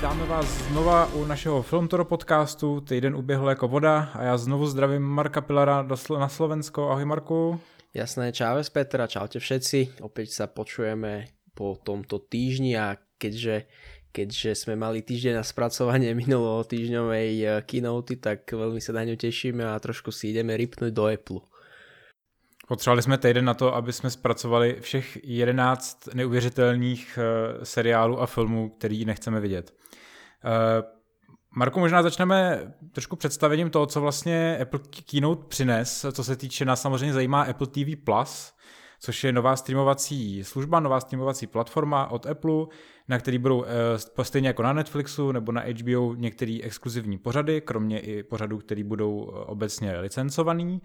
vítáme vás znova u našeho Filmtoro podcastu. Týden uběhl jako voda a já znovu zdravím Marka Pilara na Slovensko. Ahoj Marku. Jasné, čáves Petra, čaute všetci. Opäť sa počujeme po tomto týždni a keďže keďže sme mali týždeň na spracovanie minulého týždňovej eh, keynoty, tak veľmi sa na ňu tešíme a trošku si ideme rypnúť do Apple. Potřebovali jsme týden na to, aby jsme zpracovali všech 11 neuvěřitelných uh, seriálů a filmů, který nechceme vidět. Uh, Marku, možná začneme trošku představením toho, co vlastně Apple Keynote přines, co se týče nás samozřejmě zajímá Apple TV+, Plus, což je nová streamovací služba, nová streamovací platforma od Apple, na který budou uh, stejně jako na Netflixu nebo na HBO některé exkluzivní pořady, kromě i pořadů, které budou obecně licencovaný.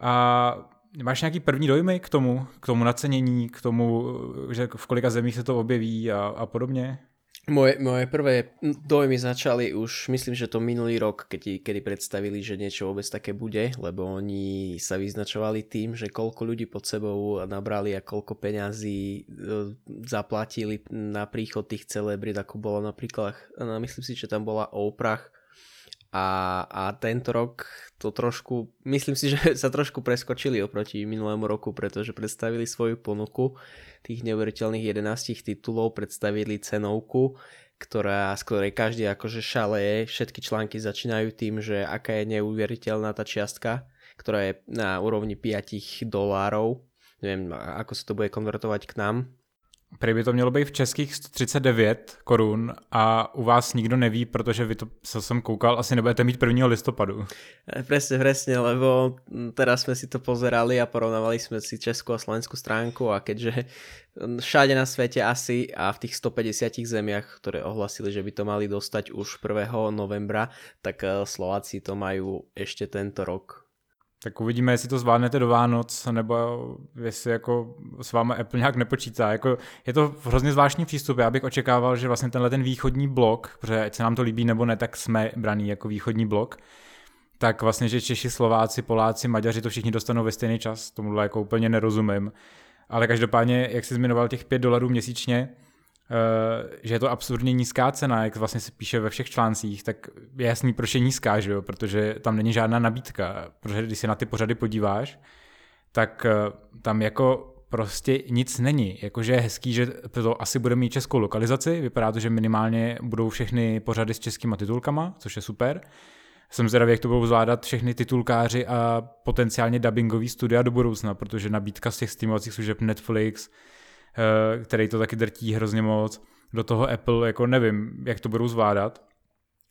A Máš nějaký první dojmy k tomu, k tomu nacenění, k tomu, že v kolika zemích se to objeví a, a podobně? Moje, moje prvé dojmy začali už, myslím, že to minulý rok, keď, kedy predstavili, že niečo vôbec také bude, lebo oni sa vyznačovali tým, že koľko ľudí pod sebou nabrali a koľko peňazí e, zaplatili na príchod tých celebrit, ako bolo napríklad, no, myslím si, že tam bola Oprah, a, a tento rok to trošku, myslím si, že sa trošku preskočili oproti minulému roku, pretože predstavili svoju ponuku tých neuveriteľných 11 titulov, predstavili cenovku, ktorá, z ktorej každý akože šaleje. Všetky články začínajú tým, že aká je neuveriteľná tá čiastka, ktorá je na úrovni 5 dolárov. Neviem, ako sa to bude konvertovať k nám, Prý by to mělo být v českých 139 korun a u vás nikdo neví, protože vy to, co jsem koukal, asi nebudete mít 1. listopadu. Eh, presne, presne, lebo teraz jsme si to pozerali a porovnávali jsme si českou a slovenskou stránku a keďže všade na svete asi a v tých 150 zemiach, ktoré ohlasili, že by to mali dostať už 1. novembra, tak eh, Slováci to majú ešte tento rok tak uvidíme, jestli to zvládnete do Vánoc, nebo jestli jako s vámi Apple nějak nepočítá. Jako, je to hrozně zvláštní přístup. Já bych očekával, že vlastně tenhle ten východní blok, protože ať se nám to líbí nebo ne, tak jsme braný jako východní blok, tak vlastně, že Češi, Slováci, Poláci, Maďaři to všichni dostanou ve stejný čas, tomuhle jako úplně nerozumím. Ale každopádně, jak jsi zmiňoval těch 5 dolarů měsíčně, že je to absurdně nízká cena, jak vlastně se píše ve všech článcích, tak je jasný, proč je nízká, že jo? protože tam není žádná nabídka, protože když se na ty pořady podíváš, tak uh, tam jako prostě nic není. Jakože je hezký, že to asi bude mít českou lokalizaci, vypadá to, že minimálně budou všechny pořady s českýma titulkama, což je super. Jsem zvědavý, jak to budou zvládat všechny titulkáři a potenciálně dubbingový studia do budoucna, protože nabídka z těch streamovacích služeb Netflix, Eh, který to taky drtí hrozně moc. Do toho Apple, jako nevím, jak to budou zvládat.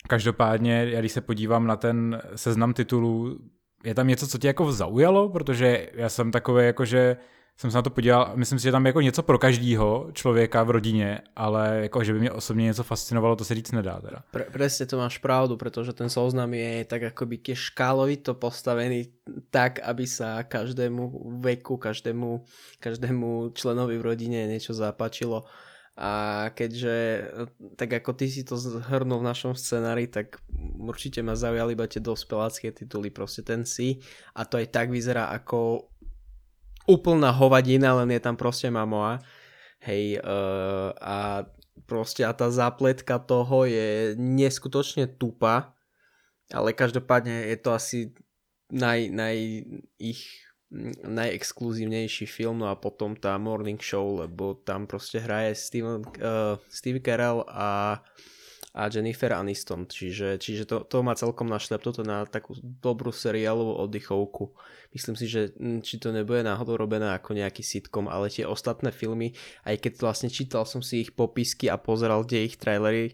Každopádně, já když se podívám na ten seznam titulů, je tam něco, co tě jako zaujalo, protože já jsem takový jako, že jsem se na to podíval, myslím si, že tam je jako něco pro každýho člověka v rodině, ale jako, že by mě osobně něco fascinovalo, to se říct nedá teda. Pre, presne to máš pravdu, protože ten zoznam je tak akoby tiež škálovito postavený tak, aby sa každému veku, každému, každému členovi v rodine niečo zapáčilo. A keďže tak ako ty si to zhrnul v našom scenári, tak určite ma zaujali iba tie dospelácké tituly, proste ten si a to aj tak vyzerá ako úplná hovadina, len je tam proste mamoa. Hej, uh, a proste a tá zápletka toho je neskutočne tupa, ale každopádne je to asi naj, naj, ich najexkluzívnejší film, no a potom tá Morning Show, lebo tam proste hraje Steven, uh, Steve Carell a a Jennifer Aniston, čiže, čiže to, to má celkom našlepnuté na takú dobrú seriálovú oddychovku. Myslím si, že hm, či to nebude náhodou robené ako nejaký sitcom, ale tie ostatné filmy, aj keď vlastne čítal som si ich popisky a pozeral kde ich trailery,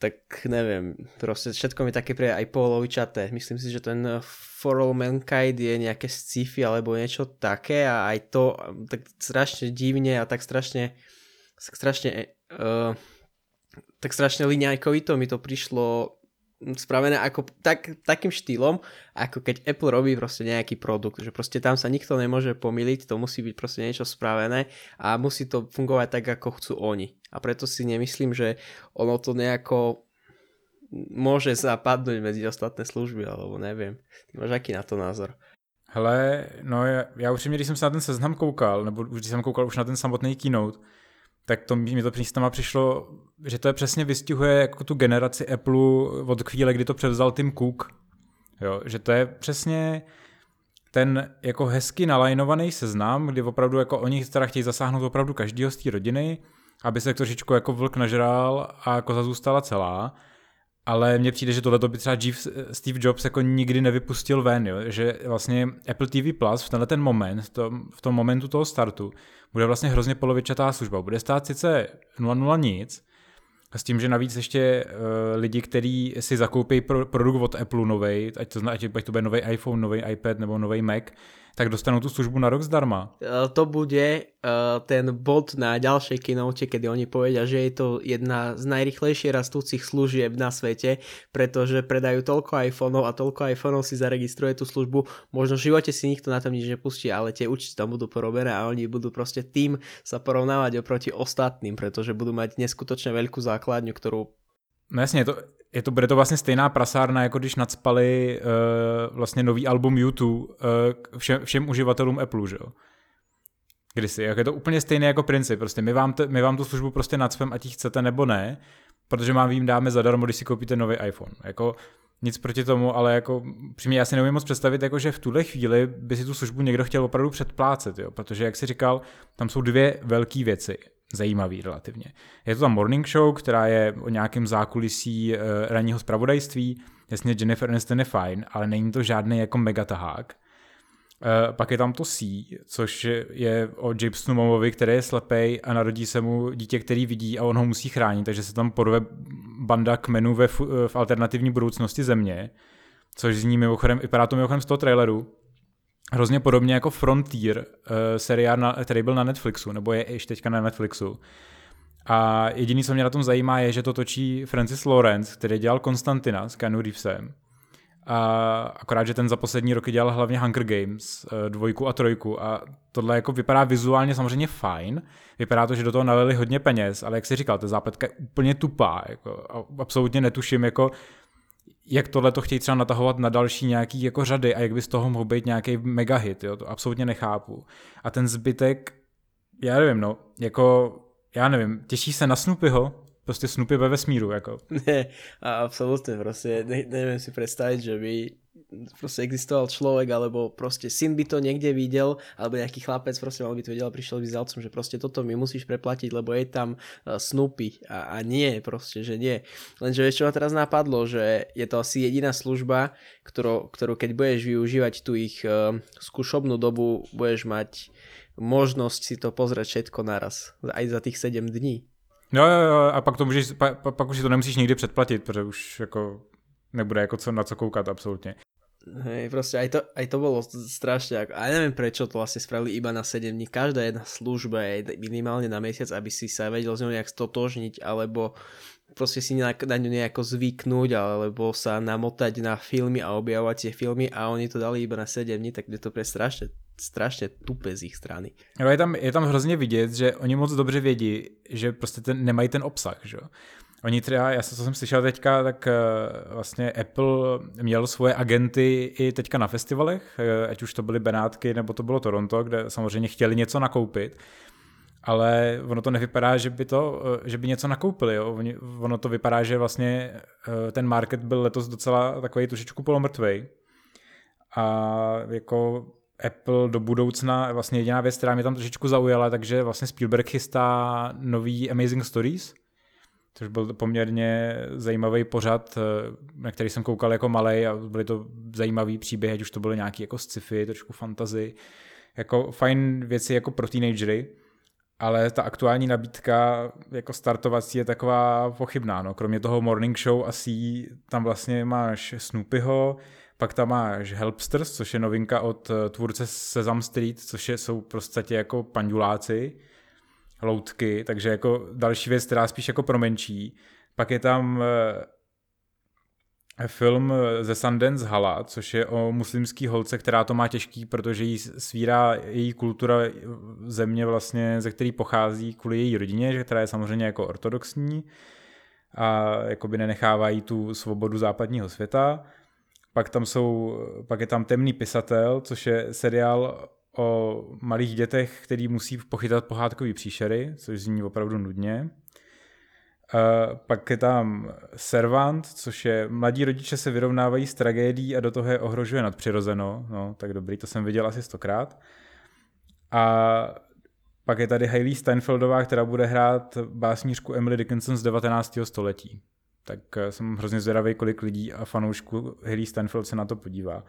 tak neviem, proste všetko mi také pre aj polovičaté. Myslím si, že ten For All Mankind je nejaké sci-fi alebo niečo také a aj to tak strašne divne a tak strašne, strašne uh, tak strašne liňajkovito mi to prišlo spravené ako tak, takým štýlom, ako keď Apple robí proste nejaký produkt, že proste tam sa nikto nemôže pomýliť, to musí byť proste niečo spravené a musí to fungovať tak, ako chcú oni. A preto si nemyslím, že ono to nejako môže zapadnúť medzi ostatné služby, alebo neviem. Ty máš aký na to názor? Hele, no já, já upřímně, když jsem se na ten seznam koukal, nebo když jsem koukal už na ten samotný keynote, tak to mi to přístama přišlo, že to je přesně vystihuje jako tu generaci Apple od chvíle, kdy to převzal Tim Cook. Jo, že to je přesně ten jako hezky nalajnovaný seznam, kdy opravdu jako oni teda chtějí zasáhnout opravdu každýho z té rodiny, aby se trošičku jako vlk nažral a koza zůstala celá. Ale mně přijde, že tohle by třeba Steve Jobs jako nikdy nevypustil ven, jo? že vlastně Apple TV Plus v tenhle ten moment, v tom, v tom momentu toho startu, bude vlastně hrozně polovičatá služba. Bude stát sice 0,0 nic, s tím, že navíc ještě uh, lidi, kteří si zakoupí pro, produkt od Apple novej, ať to, ať, ať to bude nový iPhone, nový iPad nebo nový Mac, tak dostanou tu službu na rok zdarma. E, to bude uh, ten bod na ďalšej keynote, kedy oni povedia, že je to jedna z najrychlejšie rastúcich služieb na svete, pretože predajú toľko iPhoneov a toľko iPhoneov si zaregistruje tú službu. Možno v živote si nikto na tom nič nepustí, ale tie účty tam budú porobené a oni budú proste tým sa porovnávať oproti ostatným, pretože budú mať neskutočne veľkú základňu, ktorú No jasně, to, je to, bude to vlastně stejná prasárna, jako když nadspali uh, vlastně nový album YouTube uh, všem, všem uživatelům Apple, že jo? Kdysi, jak je to úplně stejný jako princip, prostě my vám, t, my vám tu službu prostě nadspem, ať ji chcete nebo ne, protože vám jim dáme zadarmo, když si koupíte nový iPhone. Jako nic proti tomu, ale jako přímě já si neumím moc představit, jako že v tuhle chvíli by si tu službu někdo chtěl opravdu předplácet, jo? protože jak si říkal, tam jsou dvě velké věci zajímavý relativně. Je to tam morning show, která je o nějakém zákulisí uh, ranního zpravodajství. Jasně, Jennifer Aniston je fajn, ale není to žádný jako megatahák. Uh, pak je tam to C, což je o Jabesonu Momovi, který je slepej a narodí se mu dítě, který vidí a on ho musí chránit, takže se tam porve banda kmenů ve, v alternativní budoucnosti země, což zní mimochodem, vypadá to mimochodem z toho traileru, hrozně podobně jako Frontier, uh, seriál, na, který byl na Netflixu, nebo je ještě teďka na Netflixu. A jediný, co mě na tom zajímá, je, že to točí Francis Lawrence, který dělal Konstantina s Keanu Reevesem. A akorát, že ten za poslední roky dělal hlavně Hunger Games, eh, dvojku a trojku a tohle jako vypadá vizuálně samozřejmě fajn. Vypadá to, že do toho nalili hodně peněz, ale jak si říkal, ta zápletka je úplně tupá. Jako, absolutně netuším, jako, jak tohle to chtějí třeba natahovat na další nějaký jako řady a jak by z toho mohl být nějaký megahit, jo, to absolutně nechápu. A ten zbytek, já nevím, no, jako, já nevím, těší se na Snoopyho, prostě Snoopy ve vesmíru, jako. Ne, absolutně, prostě ne, nevím si představit, že by proste existoval človek, alebo proste syn by to niekde videl, alebo nejaký chlapec proste mal by to videl a prišiel by s že proste toto mi musíš preplatiť, lebo je tam uh, Snoopy a, a nie, proste, že nie. Lenže vieš, čo ma teraz napadlo, že je to asi jediná služba, ktorú, ktorú keď budeš využívať tú ich uh, skúšobnú dobu, budeš mať možnosť si to pozrieť všetko naraz, aj za tých 7 dní. No jo, jo, a pak to můžeš, pa, pa, pak už si to nemusíš nikdy předplatit, protože už jako nebude jako co, na co koukat absolutně. Hej, proste aj to, aj to bolo strašne, ako, a neviem prečo to vlastne spravili iba na 7 dní. Každá jedna služba je minimálne na mesiac, aby si sa vedel z ňou nejak stotožniť, alebo proste si na, na ňu nejako zvyknúť, alebo sa namotať na filmy a objavovať tie filmy a oni to dali iba na 7 dní, tak je to pre strašne, strašně tupé z jejich strany. Je, tam, je tam hrozně vidět, že oni moc dobře vědí, že prostě ten, nemají ten obsah, že Oni třeba, já co jsem slyšel teďka, tak eh, vlastně Apple měl svoje agenty i teďka na festivalech, eh, ať už to byly Benátky nebo to bylo Toronto, kde samozřejmě chtěli něco nakoupit, ale ono to nevypadá, že by, to, eh, že by něco nakoupili. Jo. Ono to vypadá, že vlastně ten market byl letos docela takový trošičku polomrtvej. A jako Apple do budoucna, vlastně jediná věc, která mě tam trošičku zaujala, takže vlastně Spielberg chystá nový Amazing Stories, což byl poměrně zajímavý pořad, eh, na který jsem koukal jako malý a byly to zajímavý příběhy, ať už to byly nějaký jako sci-fi, trošku fantasy, jako fajn věci jako pro teenagery, ale ta aktuální nabídka jako startovací je taková pochybná. No. Kromě toho Morning Show asi tam vlastně máš Snoopyho, pak tam máš Helpsters, což je novinka od eh, tvůrce Sesame Street, což je, jsou prostě jako panduláci, loutky, takže jako další věc, která spíš jako promenčí. Pak je tam eh, film ze Sundance Hala, což je o muslimský holce, která to má těžký, protože jí svírá její kultura země vlastně, ze který pochází kvůli její rodině, která je samozřejmě jako ortodoxní a jakoby nenechávají tu svobodu západního světa. Pak tam jsou, pak je tam Temný pisatel, což je seriál o malých dětech, který musí pochytat pohádkový příšery, což zní opravdu nudně. Uh, pak je tam Servant, což je mladí rodiče se vyrovnávají s tragédií a do toho je ohrožuje nadpřirozeno. No, tak dobrý, to jsem viděl asi stokrát. A pak je tady Hailey Steinfeldová, která bude hrát básnířku Emily Dickinson z 19. století. Tak eh, jsem hrozně zvědavý, kolik lidí a fanoušků Hailey Steinfeld se na to podívá.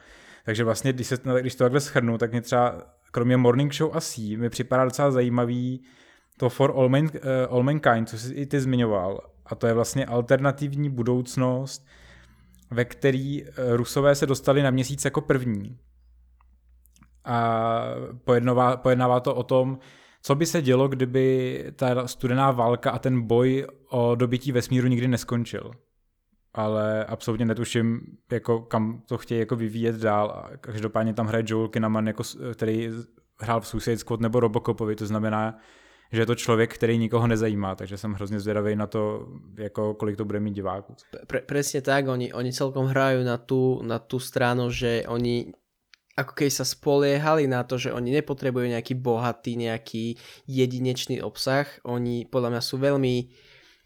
Takže vlastně, když, se, když to takhle schrnu, tak mě třeba kromě Morning Show a C mi připadá docela zajímavý to For All, Man, uh, All Mankind, co jsi i ty zmiňoval. A to je vlastně alternativní budoucnost, ve který eh, Rusové se dostali na měsíc jako první. A pojednává, to o tom, co by se dělo, kdyby ta studená válka a ten boj o dobytí vesmíru nikdy neskončil. Ale absolutně netuším, jako kam to chtějí jako vyvíjet dál. každopádně tam hraje Joel Kinnaman, jako, který hrál v Suicide Squad nebo Robocopovi, to znamená, že je to člověk, který nikoho nezajímá, takže jsem hrozně zvědavý na to, jako kolik to bude mít diváků. Pre, tak, oni, oni celkom hrajú na tú, na tú stranu, že oni ako keď sa spoliehali na to, že oni nepotrebujú nejaký bohatý, nejaký jedinečný obsah. Oni podľa mňa sú veľmi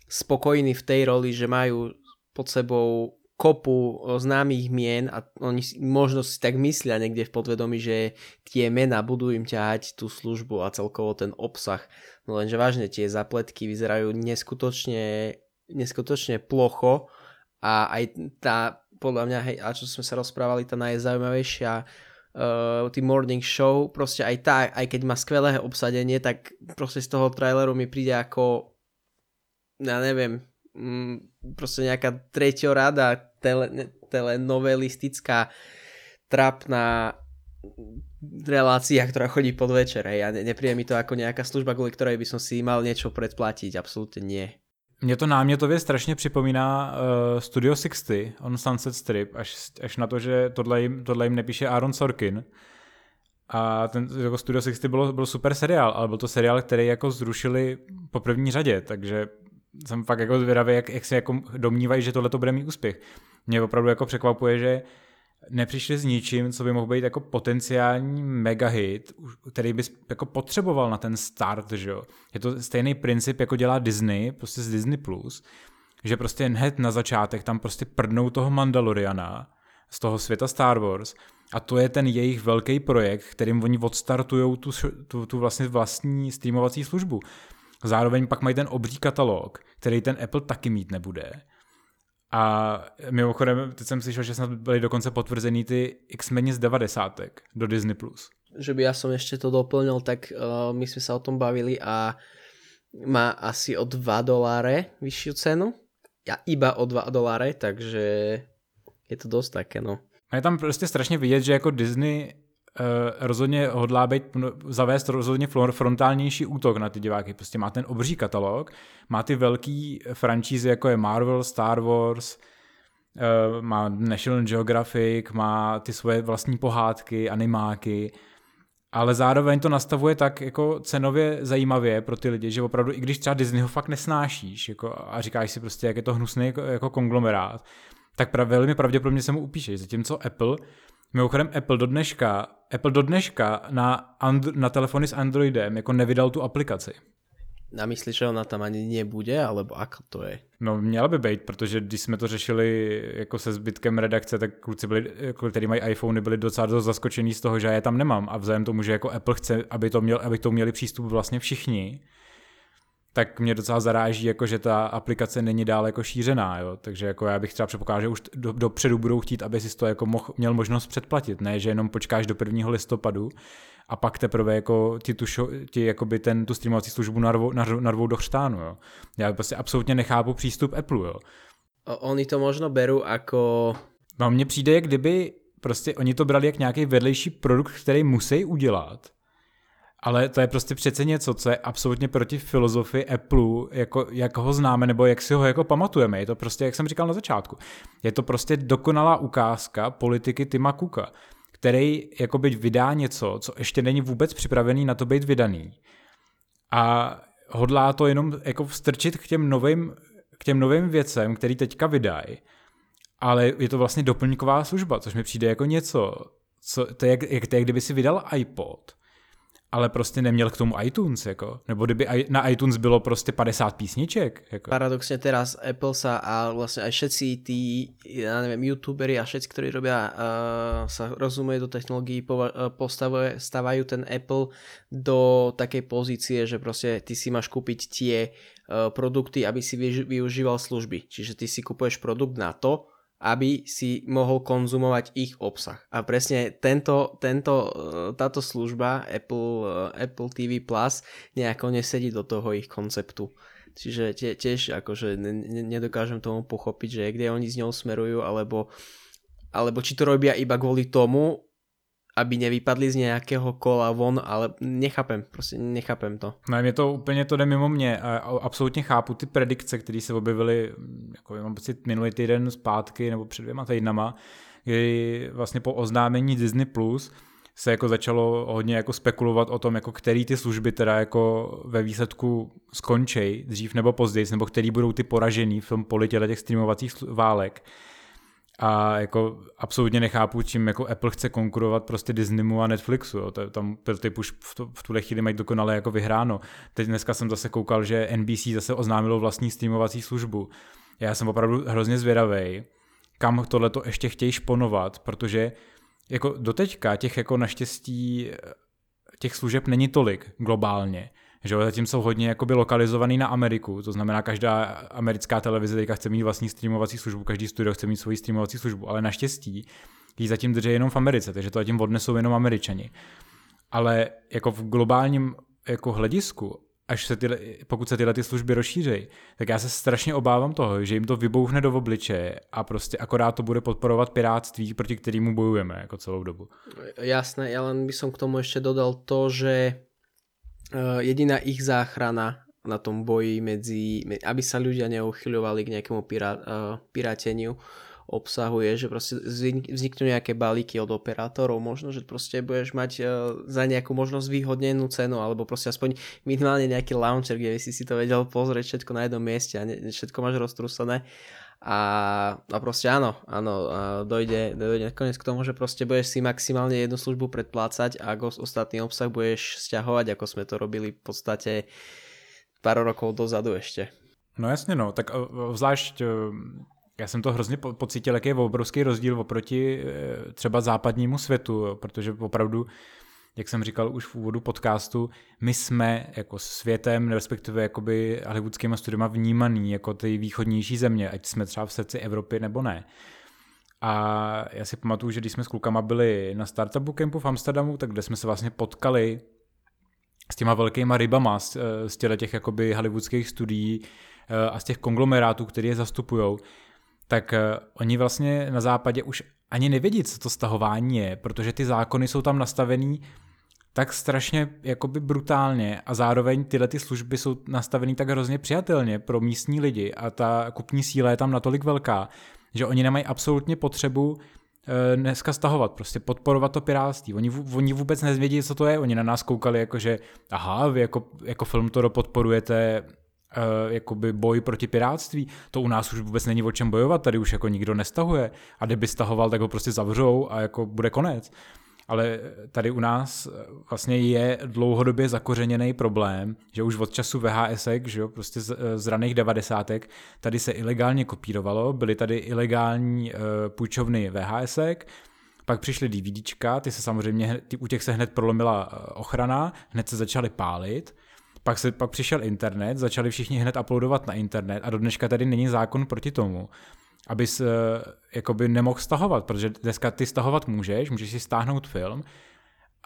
spokojní v tej roli, že majú pod sebou kopu známych mien a oni možno si tak myslia niekde v podvedomí, že tie mena budú im ťahať tú službu a celkovo ten obsah. No lenže vážne tie zapletky vyzerajú neskutočne, neskutočne plocho a aj tá, podľa mňa, hej, a čo sme sa rozprávali, tá najzaujímavejšia uh, tý morning show, proste aj tá, aj keď má skvelé obsadenie, tak proste z toho traileru mi príde ako ja neviem, proste nejaká treťorada tele, telenovelistická trapná relácia, ktorá chodí pod večer. Hej. A ne, nepríde mi to ako nejaká služba, kvôli ktorej by som si mal niečo predplatiť. Absolútne nie. Mě to námětově strašně připomíná uh, Studio 60 on Sunset Strip, až, až na to, že tohle jim, tohle jim nepíše Aaron Sorkin. A ten jako Studio 60 bylo, byl super seriál, ale byl to seriál, který jako zrušili po první řadě, takže jsem fakt jako zvědavý, jak, jak se jako domnívají, že tohle to bude mít úspěch. Mě opravdu jako překvapuje, že nepřišli s ničím, co by mohl být jako potenciální mega hit, který bys jako potřeboval na ten start, že jo. Je to stejný princip, jako dělá Disney, prostě z Disney+, Plus, že prostě hned na začátek tam prostě prdnou toho Mandaloriana z toho světa Star Wars a to je ten jejich velký projekt, kterým oni odstartujou tu, tu, tu vlastně vlastní streamovací službu. Zároveň pak mají ten obří katalog, který ten Apple taky mít nebude. A mimochodem, teď jsem slyšel, že snad byly dokonce potvrzený ty X-meni z 90. do Disney+. Že by ja som ešte to doplnil, tak uh, my sme sa o tom bavili a má asi o 2 doláre vyššiu cenu. Ja iba o 2 doláre, takže je to dosť také, no. A je tam prostě strašně vidět, že jako Disney rozhodně hodlá být, zavést rozhodně frontálnější útok na ty diváky. Prostě má ten obří katalog, má ty velký franšízy, jako je Marvel, Star Wars, eh, má National Geographic, má ty svoje vlastní pohádky, animáky, ale zároveň to nastavuje tak jako cenově zajímavě pro ty lidi, že opravdu i když třeba Disney ho fakt nesnášíš jako, a říkáš si prostě, jak je to hnusný jako, jako konglomerát, tak pra, velmi pravděpodobně se mu upíšeš. Zatímco Apple Mimochodem Apple do dneška, Apple do dneška na, Andro- na telefony s Androidem jako nevydal tu aplikaci. A myslíš, že ona tam ani nebude, alebo ako to je? No měla by být, protože když jsme to řešili jako se zbytkem redakce, tak kluci, byli, jako, který mají iPhony, byli docela dost zaskočení z toho, že já je tam nemám. A vzájem tomu, že jako Apple chce, aby to, měl, aby to měli přístup vlastně všichni, tak mě docela zaráží, jako že ta aplikace není dál jako šířená, jo? takže jako já bych třeba předpokládal, že už do, dopředu budou chtít, aby si to jako moh, měl možnost předplatit, ne, že jenom počkáš do 1. listopadu a pak teprve jako ti, tu, show, ti jakoby ten, tu streamovací službu narvou, narvou do chřtánu. Jo? Já prostě absolutně nechápu přístup Apple. Jo? Oni to možno berou jako... No mně přijde, jak kdyby prostě oni to brali jak nějaký vedlejší produkt, který musí udělat ale to je prostě přece něco, co je absolutně proti filozofii Apple, jako, jak ho známe, nebo jak si ho jako pamatujeme. Je to prostě, jak jsem říkal na začátku, je to prostě dokonalá ukázka politiky Tima Cooka, který jako byť vydá něco, co ještě není vůbec připravený na to být vydaný. A hodlá to jenom jako vstrčit k těm novým, k těm novým věcem, který teďka vydají. Ale je to vlastně doplňková služba, což mi přijde jako něco, co, to je jak, to je, kdyby si vydal iPod, ale prostě neměl k tomu iTunes, jako. Nebo kdyby na iTunes bylo prostě 50 písniček, jako. Paradoxně teraz Apple sa a vlastně aj všetci tí, ja neviem, youtuberi a všetci, ktorí robia, uh, sa rozumejú do technológií, uh, postavuje, stavajú ten Apple do takej pozície, že prostě ty si máš kúpiť tie uh, produkty, aby si využíval služby. Čiže ty si kupuješ produkt na to, aby si mohol konzumovať ich obsah. A presne tento, tento, eh, táto služba Apple, eh, Apple TV Plus nejako nesedí do toho ich konceptu. Čiže tiež akože nedokážem tomu pochopiť, že kde oni z ňou smerujú, alebo, alebo či to robia iba kvôli tomu, aby nevypadli z nějakého kola von, ale nechápem, prostě nechápem to. No mě to úplně to jde mimo mě. Absolutně chápu ty predikce, které se objevily, jako mám pocit, minulý týden zpátky nebo před dvěma týdnama, kdy vlastně po oznámení Disney Plus se jako začalo hodně jako spekulovat o tom, jako který ty služby teda jako ve výsledku skončí dřív nebo později, nebo který budou ty poražený v tom politě těch streamovacích válek. A jako absolutně nechápu, čím jako Apple chce konkurovat prostě Disneymu a Netflixu. Jo. Tam typ už v, to, v tuhle chvíli mají dokonale jako vyhráno. Teď dneska jsem zase koukal, že NBC zase oznámilo vlastní streamovací službu. Já jsem opravdu hrozně zvědavý, kam tohle to ještě chtějí šponovat, protože jako doteďka těch jako naštěstí těch služeb není tolik globálně že zatím jsou hodně jakoby lokalizovaný na Ameriku, to znamená každá americká televize teďka chce mít vlastní streamovací službu, každý studio chce mít svoji streamovací službu, ale naštěstí ji zatím drží jenom v Americe, takže to zatím odnesou jenom Američani. Ale jako v globálním jako hledisku, až se tyhle, pokud se tyhle ty služby rozšířejí, tak já se strašně obávám toho, že jim to vybouchne do obličeje a prostě akorát to bude podporovat pirátství, proti kterému bojujeme jako celou dobu. Jasné, já len by som k tomu ještě dodal to, že jediná ich záchrana na tom boji medzi, aby sa ľudia neuchyľovali k nejakému pirá, uh, piráteniu obsahu je, že proste vzniknú nejaké balíky od operátorov, možno, že proste budeš mať uh, za nejakú možnosť výhodnenú cenu, alebo proste aspoň minimálne nejaký launcher, kde by si si to vedel pozrieť všetko na jednom mieste a ne, všetko máš roztrúsené a, a proste áno, áno, dojde, dojde nakoniec k tomu, že proste budeš si maximálne jednu službu predplácať a ostatný obsah budeš stiahovať, ako sme to robili v podstate pár rokov dozadu ešte. No jasně no, tak zvlášť já jsem to hrozně pocítil, jaký je obrovský rozdíl oproti e, třeba západnímu světu, protože opravdu jak jsem říkal už v úvodu podcastu, my jsme jako světem, respektive jakoby hollywoodskýma studiama vnímaný jako ty východnější země, ať jsme třeba v srdci Evropy nebo ne. A já si pamatuju, že když jsme s klukama byli na startupu campu v Amsterdamu, tak kde jsme se vlastně potkali s těma velkýma rybama z, eh, z těch jakoby hollywoodských studií eh, a z těch konglomerátů, které je zastupujou, tak eh, oni vlastně na západě už ani nevědí, co to stahování je, protože ty zákony jsou tam nastavený tak strašně jakoby brutálně a zároveň tyhle ty služby jsou nastavený tak hrozně přijatelně pro místní lidi a ta kupní síla je tam natolik velká, že oni nemají absolutně potřebu e, dneska stahovat, prostě podporovat to pirátství. Oni, oni vůbec nezvědí, co to je. Oni na nás koukali jako, že aha, vy jako, jako film to podporujete uh, jakoby boj proti pirátství, to u nás už vůbec není o čem bojovat, tady už jako nikdo nestahuje a kdyby stahoval, tak ho prostě zavřou a jako bude konec ale tady u nás vlastně je dlouhodobě zakořeněný problém, že už od času VHS, že jo, prostě z, z raných devadesátek, tady se ilegálně kopírovalo, byly tady ilegální uh, půjčovny VHS, pak přišly DVDčka, ty se samozřejmě, ty, u těch se hned prolomila eh, ochrana, hned se začaly pálit, pak, se, pak přišel internet, začali všichni hned uploadovat na internet a do dneška tady není zákon proti tomu abys uh, jakoby nemohl stahovat, protože dneska ty stahovat můžeš, můžeš si stáhnout film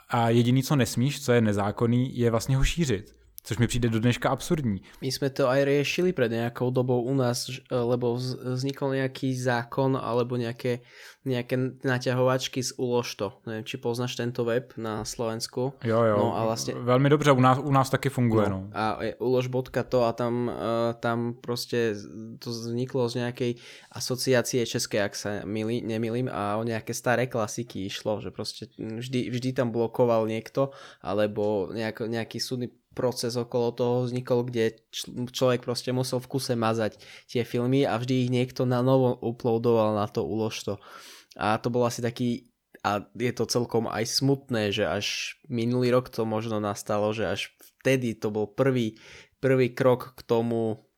a jediný, co nesmíš, co je nezákonný, je vlastně ho šířit. Což mi přijde do dneška absurdní. My jsme to aj riešili pred nejakou dobou u nás, lebo vznikol nejaký zákon alebo nejaké, nejaké naťahovačky z Uložto. Neviem, či poznáš tento web na Slovensku. Jo, jo. No a vlastně... Velmi dobře, u nás, u nás taky funguje. No. no. A ulož.to a tam, uh, tam prostě to vzniklo z nejakej asociácie české, ak sa milí, nemilím, a o nejaké staré klasiky išlo, že prostě vždy, vždy tam blokoval niekto, alebo nejak, nejaký súdny proces okolo toho vznikol, kde človek proste musel v kuse mazať tie filmy a vždy ich niekto na novo uploadoval na to ulož to. A to bol asi taký a je to celkom aj smutné, že až minulý rok to možno nastalo, že až vtedy to bol prvý, prvý krok k tomu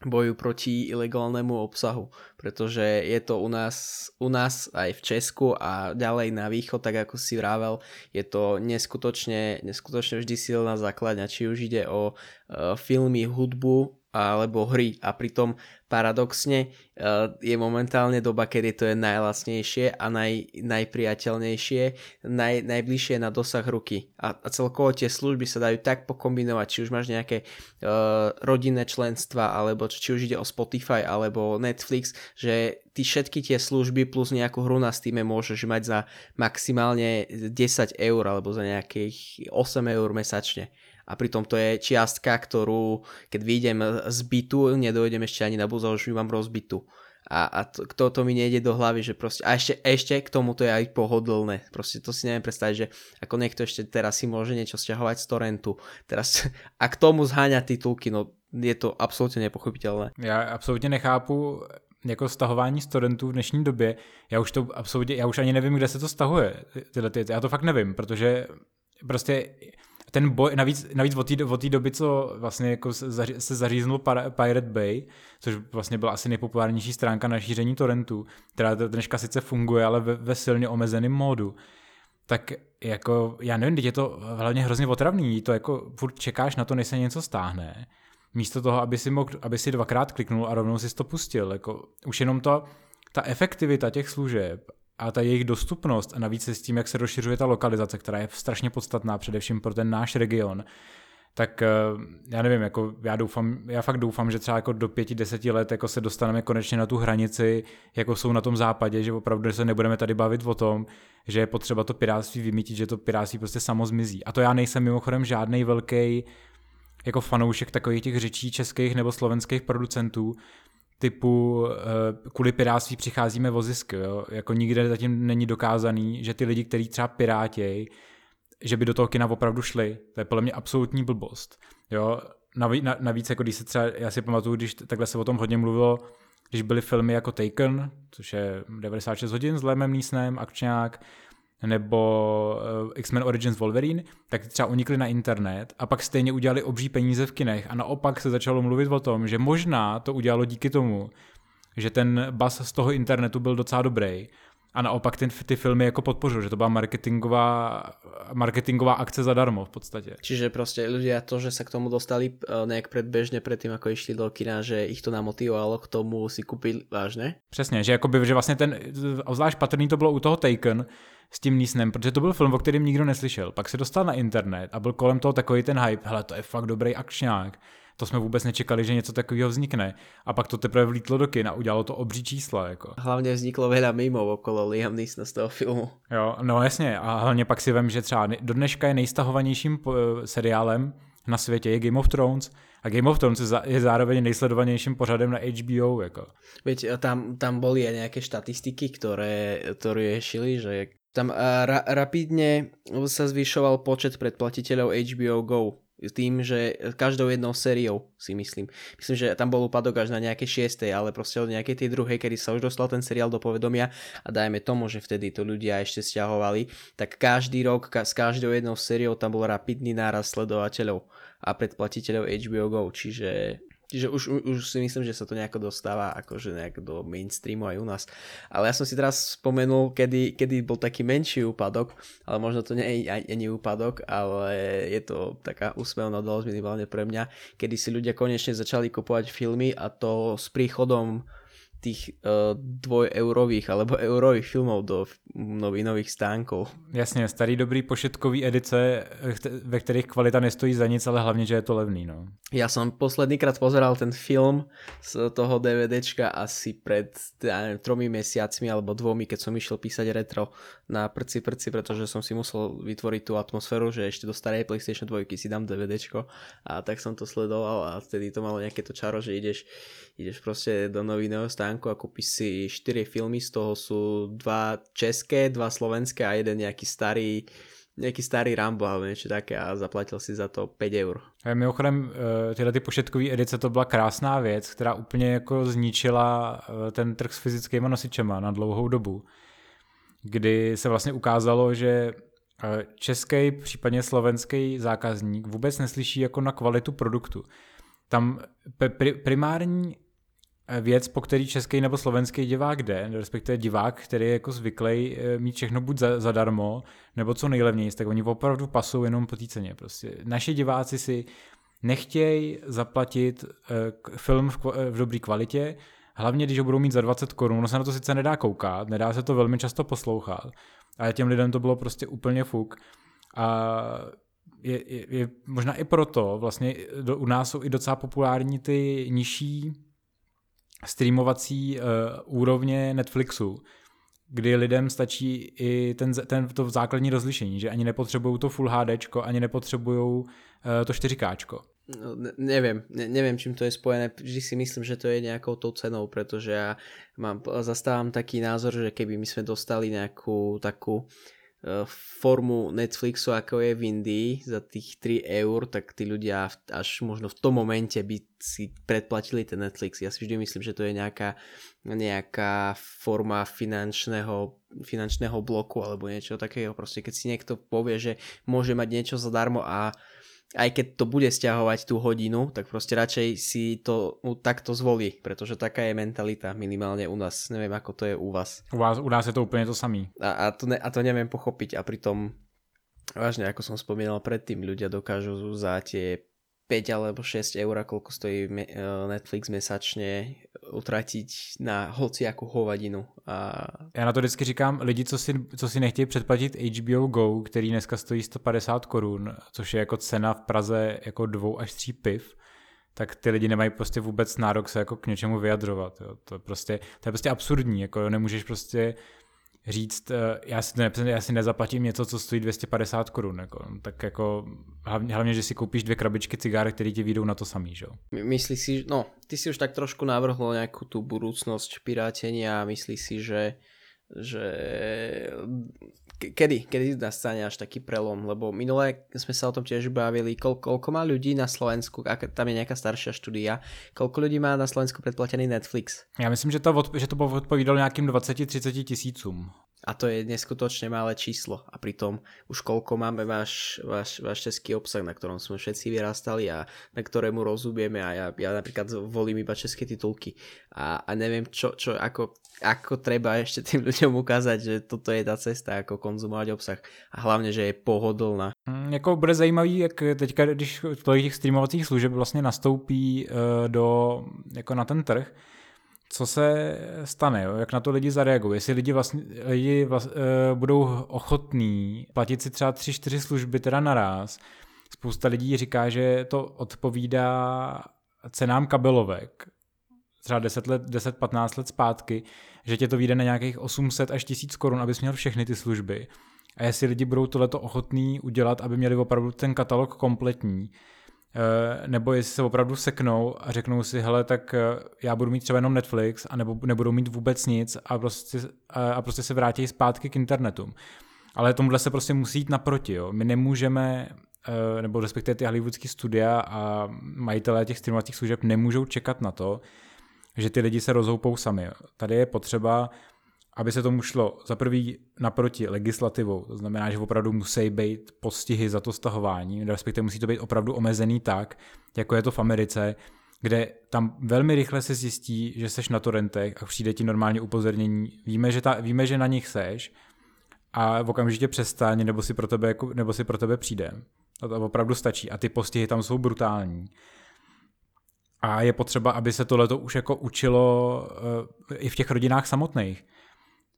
boju proti ilegálnemu obsahu, pretože je to u nás, u nás aj v Česku a ďalej na východ, tak ako si vravel, je to neskutočne, neskutočne vždy silná základňa, či už ide o uh, filmy, hudbu, alebo hry. A pritom paradoxne uh, je momentálne doba, kedy to je najlacnejšie a naj, najpriateľnejšie, naj, najbližšie na dosah ruky. A, a celkovo tie služby sa dajú tak pokombinovať, či už máš nejaké uh, rodinné členstva alebo či už ide o Spotify alebo Netflix, že ty všetky tie služby plus nejakú hru na Steam môžeš mať za maximálne 10 eur alebo za nejakých 8 eur mesačne a pritom to je čiastka, ktorú keď vyjdem z bytu, nedojdem ešte ani na buzo, už ju mám rozbitu. A, a to, to, to mi nejde do hlavy, že proste, a ešte, ešte k tomu to je aj pohodlné. Proste to si neviem predstaviť, že ako niekto ešte teraz si môže niečo stiahovať z torrentu. Teraz, a k tomu zháňa titulky, no je to absolutně nepochopitelné. Já absolutně nechápu jako stahování z torrentů v dnešní době. Já už to absolutně, já už ani nevím, kde se to stahuje. Tyhle ty, já to fakt nevím, protože prostě ten boj, navíc, navíc od té od doby, co vlastně jako se zaříznul Pirate Bay, což vlastně byla asi nejpopulárnější stránka na šíření torrentů, která dneška sice funguje, ale ve, ve silně omezeném módu, tak jako, já nevím, teď je to hlavně hrozně otravný, to jako furt čekáš na to, než se něco stáhne, místo toho, aby si, mohl, aby si dvakrát kliknul a rovnou si to pustil, jako už jenom to, ta efektivita těch služeb a ta jejich dostupnost a navíc s tím, jak se rozšiřuje ta lokalizace, která je strašně podstatná především pro ten náš region, tak eh, já nevím, jako já doufám, já fakt doufám, že třeba jako do pěti, deseti let jako se dostaneme konečně na tu hranici, jako jsou na tom západě, že opravdu se nebudeme tady bavit o tom, že je potřeba to piráctví vymítit, že to piráctví prostě samo zmizí. A to já nejsem mimochodem žádný velký jako fanoušek takových těch řečí českých nebo slovenských producentů, typu uh, kvůli pirátství přicházíme o zisk, jo? jako nikde zatím není dokázaný, že ty lidi, kteří třeba pirátěj, že by do toho kina opravdu šli. To je podle mě absolutní blbost. Jo? Navíc, navíc jako když se třeba, já si pamatuju, když takhle se o tom hodně mluvilo, když byly filmy jako Taken, což je 96 hodin s Lemem Neesonem, akčňák, nebo uh, X-Men Origins Wolverine, tak třeba unikli na internet a pak stejně udělali obří peníze v kinech. A naopak se začalo mluvit o tom, že možná to udělalo díky tomu, že ten bas z toho internetu byl docela dobrý a naopak ty, ty filmy jako podpořil, že to byla marketingová, marketingová akce zadarmo v podstatě. Čiže prostě ľudia to, že se k tomu dostali eh, nejak předběžně předtím, jako išli do kina, že ich to namotivovalo k tomu si koupit vážně? Přesně, že, jakoby, že vlastně ten, zvlášť patrný to bylo u toho Taken, s tím Nísnem, protože to byl film, o kterém nikdo neslyšel. Pak se dostal na internet a byl kolem toho takový ten hype, hele, to je fakt dobrý akčňák. To jsme vůbec nečekali, že něco takového vznikne. A pak to teprve vlítlo do kina, udělalo to obří čísla. Jako. Hlavně vzniklo veľa mimo okolo Liam Neesona z toho filmu. Jo, no jasně. A hlavně pak si vím, že třeba do dneška je nejstahovanějším eh, seriálem na světě je Game of Thrones a Game of Thrones je zároveň nejsledovanějším pořadem na HBO. Jako. Veď eh, tam, tam boli aj nejaké štatistiky, ktoré, ktoré riešili, že tam ra- rapidne sa zvyšoval počet predplatiteľov HBO GO tým, že každou jednou sériou si myslím. Myslím, že tam bol úpadok až na nejaké šiestej, ale proste od nejakej tej druhej, kedy sa už dostal ten seriál do povedomia a dajme tomu, že vtedy to ľudia ešte stiahovali, tak každý rok s každou jednou sériou tam bol rapidný náraz sledovateľov a predplatiteľov HBO GO, čiže Čiže už, už si myslím, že sa to nejako dostáva akože nejak do mainstreamu aj u nás. Ale ja som si teraz spomenul, kedy, kedy bol taký menší úpadok, ale možno to nie je ani úpadok, ale je to taká úsmevná udalosť minimálne pre mňa, kedy si ľudia konečne začali kupovať filmy a to s príchodom tých uh, dvojeurových alebo eurových filmov do novinových stánkov. Jasně, starý dobrý pošetkový edice, ve kterých kvalita nestojí za nic, ale hlavně, že je to levný. No. Ja som poslednýkrát pozeral ten film z toho DVDčka asi neviem, tromi mesiacmi alebo dvomi, keď som išiel písať retro na prci prci, pretože som si musel vytvoriť tú atmosféru, že ešte do starej PlayStation 2 si dám DVDčko a tak som to sledoval a vtedy to malo nejaké to čaro, že ideš, ideš proste do novinového stánku a kúpiš si 4 filmy, z toho sú dva české, dva slovenské a jeden nejaký starý nejaký starý Rambo alebo niečo také a zaplatil si za to 5 eur. A mimochodem, eh, tyhle ty pošetkové edice to byla krásná věc, která úplně jako zničila eh, ten trh s fyzickými nosičema na dlouhou dobu kdy se vlastně ukázalo, že eh, český, případně slovenský zákazník vůbec neslyší jako na kvalitu produktu. Tam primární eh, věc, po který český nebo slovenský divák jde, respektive divák, který je jako zvyklý eh, mít všechno buď za, zadarmo, nebo co nejlevněji, tak oni opravdu pasují jenom po té ceně. Prostě. Naši diváci si nechtějí zaplatit film v, v dobré kvalitě, Hlavně, když ho budou mít za 20 korun, ono se na to sice nedá koukat, nedá se to velmi často poslouchat, ale těm lidem to bylo prostě úplně fuk. A je, je, je možná i proto, vlastně do, u nás jsou i docela populární ty nižší streamovací uh, úrovně Netflixu, kdy lidem stačí i ten, ten, to základní rozlišení, že ani nepotřebují to Full HD, ani nepotřebují uh, to 4K. No, ne, ne, neviem, čím to je spojené. Vždy si myslím, že to je nejakou tou cenou, pretože ja mám, zastávam taký názor, že keby my sme dostali nejakú takú uh, formu Netflixu, ako je v Indii za tých 3 eur, tak tí ľudia až možno v tom momente by si predplatili ten Netflix. Ja si vždy myslím, že to je nejaká, nejaká forma finančného, finančného bloku alebo niečo takého. Proste keď si niekto povie, že môže mať niečo zadarmo a aj keď to bude stiahovať tú hodinu, tak proste radšej si to no, takto zvolí, pretože taká je mentalita minimálne u nás. Neviem, ako to je u vás. U, vás, u nás je to úplne to samý. A, a, to, ne, a to neviem pochopiť a pritom vážne, ako som spomínal predtým, ľudia dokážu za tie 5 alebo 6 eur, koľko stojí e, Netflix mesačne, utratiť na hociakú hovadinu. A... Já na to vždycky říkám, lidi, co si, co si nechtějí předplatit HBO Go, který dneska stojí 150 korun, což je jako cena v Praze jako dvou až tří piv, tak ty lidi nemají prostě vůbec nárok se jako k něčemu vyjadřovat. Jo. To, je prostě, to je prostě absurdní, jako nemůžeš prostě říct, eh, já si, ne, já si nezaplatím něco, co stojí 250 korun. Jako, tak jako hlavně, hlavně, že si koupíš dvě krabičky cigár, které ti vyjdou na to samý. Že? Myslíš si, no, ty si už tak trošku navrhl nějakou tu budoucnost pirátenia a myslíš si, že že kedy, kedy nastane až taký prelom, lebo minule sme sa o tom tiež bavili, koľko, koľko má ľudí na Slovensku, ak tam je nejaká staršia štúdia, koľko ľudí má na Slovensku predplatený Netflix? Já myslím, že to, že to odpovídalo nějakým 20-30 tisícům. A to je neskutočne malé číslo. A pritom už koľko máme váš, váš, váš český obsah, na ktorom sme všetci vyrastali a na ktorému rozumieme a ja, ja napríklad volím iba české titulky. A, a neviem, čo, čo, ako, ako treba ešte tým ľuďom ukázať, že toto je tá cesta, ako konzumovať obsah. A hlavne, že je pohodlná. Mm, jako bude zajímavý, jak teďka, když těch streamovacích služeb vlastně nastoupí uh, do, jako na ten trh, co se stane, jo? jak na to lidi zareagují, jestli lidi, vlastně, lidi vlast, uh, budou ochotní platit si třeba tři, čtyři služby teda naraz. Spousta lidí říká, že to odpovídá cenám kabelovek, třeba 10 let, 10-15 let zpátky, že tě to vyjde na nějakých 800 až 1000 korun, abys měl všechny ty služby. A jestli lidi budou tohleto ochotní udělat, aby měli opravdu ten katalog kompletní, Eh, nebo jestli se opravdu seknou a řeknou si, hele, tak eh, já budu mít třeba jenom Netflix, a nebo nebudou mít vůbec nic a prostě, a prostě se vrátí zpátky k internetu. Ale tomhle se prostě musí jít naproti. Jo. My nemůžeme, eh, nebo respektive ty hollywoodské studia a majitelé těch streamovacích služeb nemůžou čekat na to, že ty lidi se rozhoupou sami. Tady je potřeba aby se tomu šlo za prvý naproti legislativou, to znamená, že opravdu musí být postihy za to stahování, respektive musí to být opravdu omezený tak, jako je to v Americe, kde tam velmi rychle se zjistí, že seš na torrentech a přijde ti normálně upozornění. Víme, že, ta, víme, že na nich seš a okamžitě přestaň, nebo si pro tebe, jako, nebo si pro tebe přijde. To, to opravdu stačí a ty postihy tam jsou brutální. A je potřeba, aby se tohleto už jako učilo uh, i v těch rodinách samotných.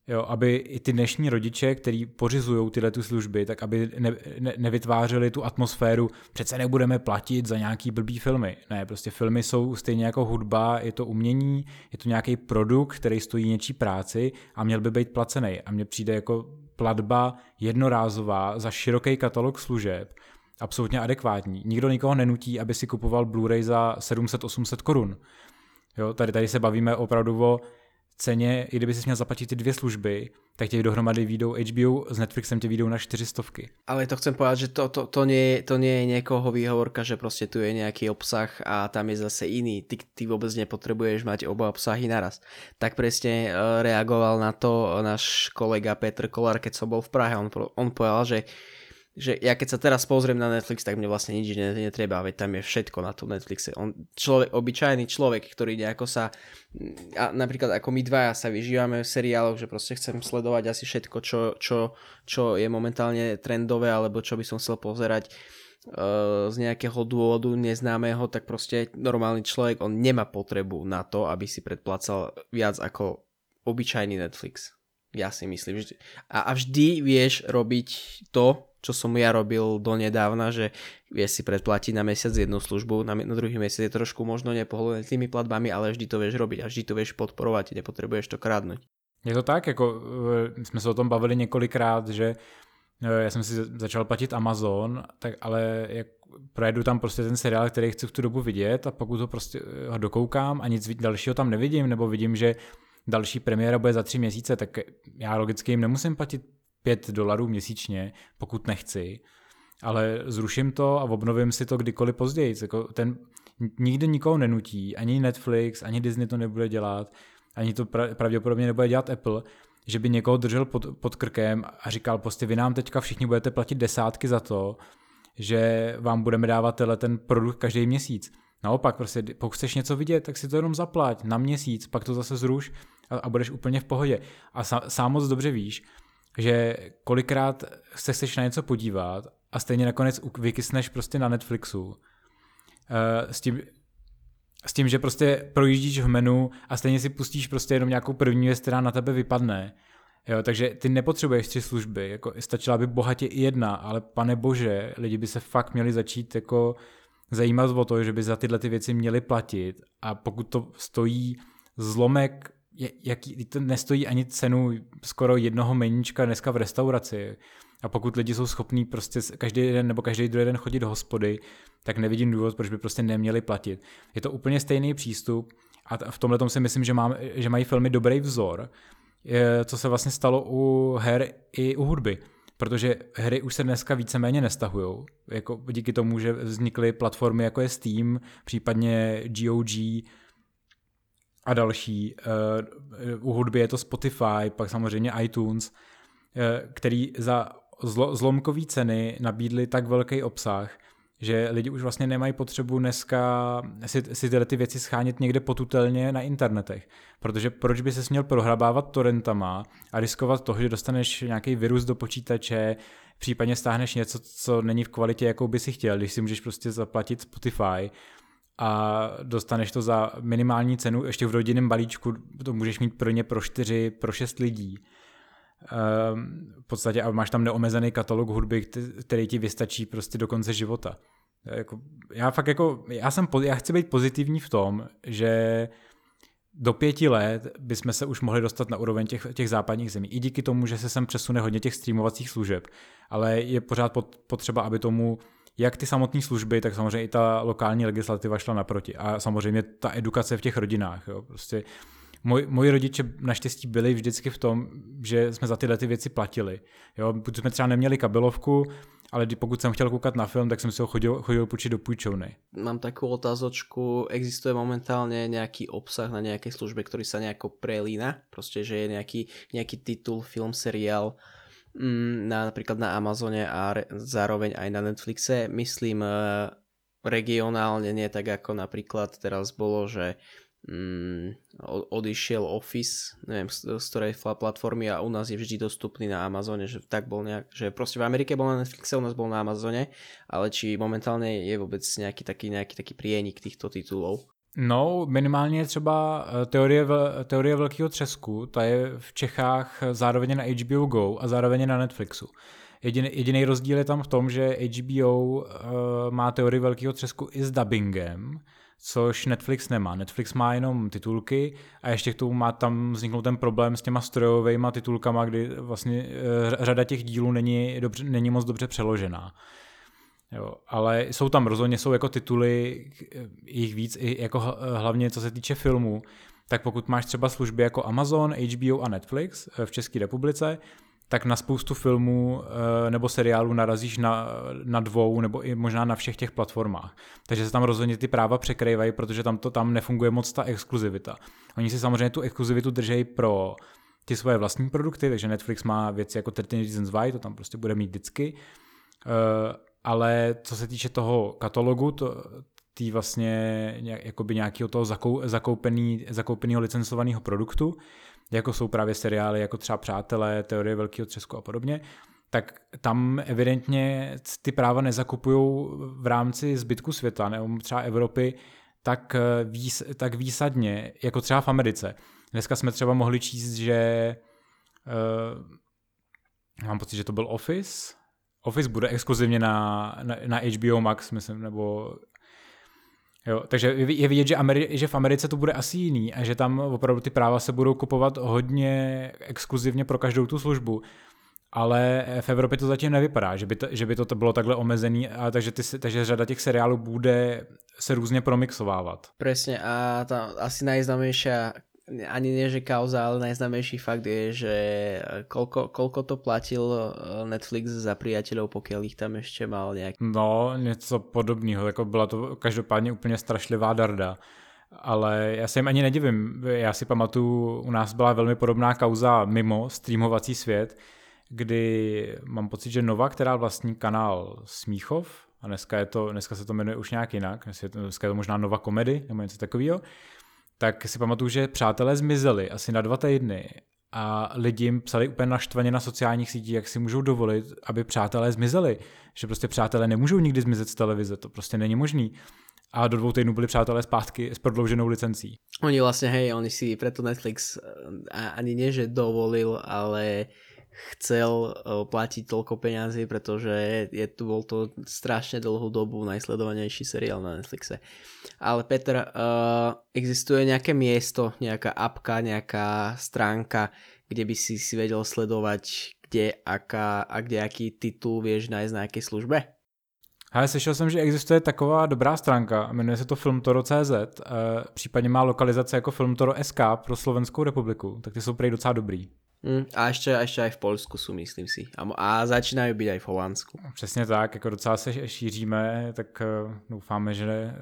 Jo, aby i ty dnešní rodiče, kteří pořizují tyhle tu služby, tak aby ne, ne, nevytvářeli tu atmosféru, přece nebudeme platit za nějaký blbý filmy. Ne, prostě filmy jsou stejně jako hudba, je to umění, je to nějaký produkt, který stojí něčí práci a měl by být placený. A mně přijde jako platba jednorázová za široký katalog služeb, absolutně adekvátní. Nikdo nikoho nenutí, aby si kupoval Blu-ray za 700-800 korun. Jo, tady, tady se bavíme opravdu o ceně, i kdyby si měl zaplatit ty dvě služby, tak tě dohromady výjdou HBO s Netflixem tě výjdou na stovky. Ale to chcem povedať, že to, to, to, nie, to nie je niekoho výhovorka, že prostě tu je nejaký obsah a tam je zase iný. Ty, ty vôbec nepotrebuješ mať oba obsahy naraz. Tak presne eh, reagoval na to náš kolega Petr Kolár, keď som bol v Prahe. On, on povedal, že že ja keď sa teraz pozriem na Netflix, tak mne vlastne nič netreba, veď tam je všetko na tom Netflixe. On, človek, obyčajný človek, ktorý nejako sa, a napríklad ako my dvaja sa vyžívame v seriáloch, že proste chcem sledovať asi všetko, čo, čo, čo je momentálne trendové, alebo čo by som chcel pozerať uh, z nejakého dôvodu neznámeho, tak proste normálny človek, on nemá potrebu na to, aby si predplacal viac ako obyčajný Netflix. Ja si myslím. Že... A, a vždy vieš robiť to, čo som ja robil donedávna, že vieš si predplatiť na mesiac jednu službu, na, na druhý mesiac je trošku možno nepohodlné tými platbami, ale vždy to vieš robiť a vždy to vieš podporovať, nepotrebuješ to krádnuť. Je to tak, jako e, jsme se o tom bavili několikrát, že e, já jsem si začal platit Amazon, tak ale jak projedu tam prostě ten seriál, který chci v tu dobu vidět a pokud ho prostě e, ho dokoukám a nic dalšího tam nevidím, nebo vidím, že další premiéra bude za tři měsíce, tak já logicky jim nemusím platit 5 dolarů měsíčně, pokud nechci, ale zruším to a obnovím si to kdykoliv později. Jako ten nikdy nikoho nenutí, ani Netflix, ani Disney to nebude dělat, ani to pravděpodobně nebude dělat Apple, že by někoho držel pod, pod krkem a říkal prostě vy nám teďka všichni budete platit desátky za to, že vám budeme dávat tenhle ten produkt každý měsíc. Naopak, prostě pokud chceš něco vidět, tak si to jenom zaplať na měsíc, pak to zase zruš a, a budeš úplně v pohodě. A sám moc dobře víš, že kolikrát se chceš na něco podívat a stejně nakonec vykysneš prostě na Netflixu uh, s tím, s tím, že prostě projíždíš v menu a stejně si pustíš prostě jenom nějakou první věc, která na tebe vypadne. Jo, takže ty nepotřebuješ tři služby, jako stačila by bohatě i jedna, ale pane bože, lidi by se fakt měli začít jako zajímat o to, že by za tyhle ty věci měli platit a pokud to stojí zlomek jaký, to nestojí ani cenu skoro jednoho meníčka dneska v restauraci. A pokud lidi jsou schopní prostě každý den nebo každý druhý den chodit do hospody, tak nevidím důvod, proč by prostě neměli platit. Je to úplně stejný přístup a v tomhle si myslím, že, mám, že mají filmy dobrý vzor, co se vlastně stalo u her i u hudby. Protože hry už se dneska víceméně nestahují. Jako díky tomu, že vznikly platformy jako je Steam, případně GOG, a další. Eh, u hudby je to Spotify, pak samozřejmě iTunes, eh, který za zlo, zlomkové ceny nabídli tak velký obsah, že lidi už vlastně nemají potřebu dneska si, si tyhle ty věci schánět někde potutelně na internetech. Protože proč by se směl prohrabávat torrentama a riskovat toho, že dostaneš nějaký virus do počítače, případně stáhneš něco, co není v kvalitě, jakou by si chtěl, když si můžeš prostě zaplatit Spotify a dostaneš to za minimální cenu, ještě v rodinném balíčku to můžeš mít pro ně pro čtyři, pro šest lidí. Ehm, v podstatě a máš tam neomezený katalog hudby, který ti vystačí prostě do konce života. Jako, já fakt jako, já, jsem, já chci být pozitivní v tom, že do pěti let bychom se už mohli dostat na úroveň těch, těch západních zemí. I díky tomu, že se sem přesune hodně těch streamovacích služeb. Ale je pořád potřeba, aby tomu jak ty samotné služby, tak samozřejmě i ta lokální legislativa šla naproti. A samozřejmě ta edukace v těch rodinách. Jo. Prostě Moj, moji rodiče naštěstí byli vždycky v tom, že jsme za tyhle ty věci platili. Jo, protože jsme třeba neměli kabelovku, ale pokud jsem chtěl koukat na film, tak jsem si ho chodil, chodil půjčit do půjčovny. Mám takovou otázočku, existuje momentálně nějaký obsah na nějaké službě, který se nějak prelína? Prostě, že je nějaký, nějaký titul, film, seriál, na, napríklad na Amazone a re, zároveň aj na Netflixe. Myslím e, regionálne, nie tak ako napríklad teraz bolo, že mm, odišiel Office, neviem z, z ktorej platformy a u nás je vždy dostupný na Amazone, že tak bol nejak, že proste v Amerike bol na Netflixe, u nás bol na Amazone, ale či momentálne je vôbec nejaký taký, nejaký taký prienik týchto titulov. No, minimálně třeba eh, teorie, teorie velkého třesku, ta je v Čechách zároveň na HBO Go a zároveň na Netflixu. Jediný, jediný rozdíl je tam v tom, že HBO uh, eh, má teorii velkého třesku i s dubbingem, což Netflix nemá. Netflix má jenom titulky a ještě k tomu má tam vzniknout ten problém s těma strojovými titulkama, kdy vlastně uh, řada těch dílů není, dobře, není moc dobře přeložená. Jo, ale jsou tam rozhodně jsou jako tituly, jich víc, i jako hlavně co se týče filmů, tak pokud máš třeba služby jako Amazon, HBO a Netflix v České republice, tak na spoustu filmů nebo seriálů narazíš na, na dvou nebo i možná na všech těch platformách. Takže se tam rozhodně ty práva překrývají, protože tam to tam nefunguje moc ta exkluzivita. Oni si samozřejmě tu exkluzivitu držejí pro ty svoje vlastní produkty, takže Netflix má věci jako 13 Reasons Why, to tam prostě bude mít vždycky. Ale co se týče toho katalogu, to, tý vlastně nějakého toho zakou, zakoupený, zakoupeného licencovaného produktu, jako jsou právě seriály jako třeba Přátelé, Teorie velkého třesku a podobně, tak tam evidentně ty práva nezakupují v rámci zbytku světa, nebo třeba Evropy, tak, výs, tak výsadně, jako třeba v Americe. Dneska jsme třeba mohli číst, že uh, mám pocit, že to byl Office. Office bude exkluzivně na, na, na HBO Max, myslím, nebo Jo, takže je vidět, že, Ameri- že v Americe to bude asi jiný a že tam opravdu ty práva se budou kupovat hodně exkluzivně pro každou tu službu. Ale v Evropě to zatím nevypadá, že by to, že by to bylo takhle omezený, a takže, ty, takže řada těch seriálů bude se různě promixovávat. Přesně a ta asi nejznámější ani nie že kauza, ale najznámejší fakt je, že koľko, koľko to platil eh, Netflix za priateľov, pokiaľ ich tam ešte mal nejak. No, něco podobného, jako byla to každopádně úplně strašlivá darda. Ale já se jim ani nedivím. Já si pamatuju, u nás byla velmi podobná kauza mimo streamovací svět, kdy mám pocit, že Nova, která vlastní kanál Smíchov, a dneska, je to, dneska se to jmenuje už nějak jinak, dneska je to možná Nova Komedy nebo něco takového, tak si pamatuju, že přátelé zmizeli asi na dva týdny a lidi jim psali úplně naštvaně na sociálních sítích, jak si můžou dovolit, aby přátelé zmizeli. Že prostě přátelé nemůžou nikdy zmizet z televize, to prostě není možný. A do dvou týdnů byli přátelé zpátky s prodlouženou licencí. Oni vlastně, hej, oni si preto Netflix ani nie, že dovolil, ale chcel eh, platiť toľko peňazí, pretože je, tu bol to strašne dlhú dobu najsledovanejší seriál na Netflixe. Ale Petr, uh, existuje nejaké miesto, nejaká apka, nejaká stránka, kde by si si vedel sledovať, kde, aká, a kde aký titul vieš nájsť na jakej službe? Ale slyšel jsem, že existuje taková dobrá stránka, jmenuje se to filmtoro.cz, e, eh, případně má lokalizace jako Filmtoro SK pro Slovenskou republiku, tak ty jsou prej docela dobrý. Mm, a ještě, ještě aj v Polsku jsou, myslím si. A, a začínají být aj v Holandsku. Přesně tak, jako docela se šíříme, tak uh, doufáme, že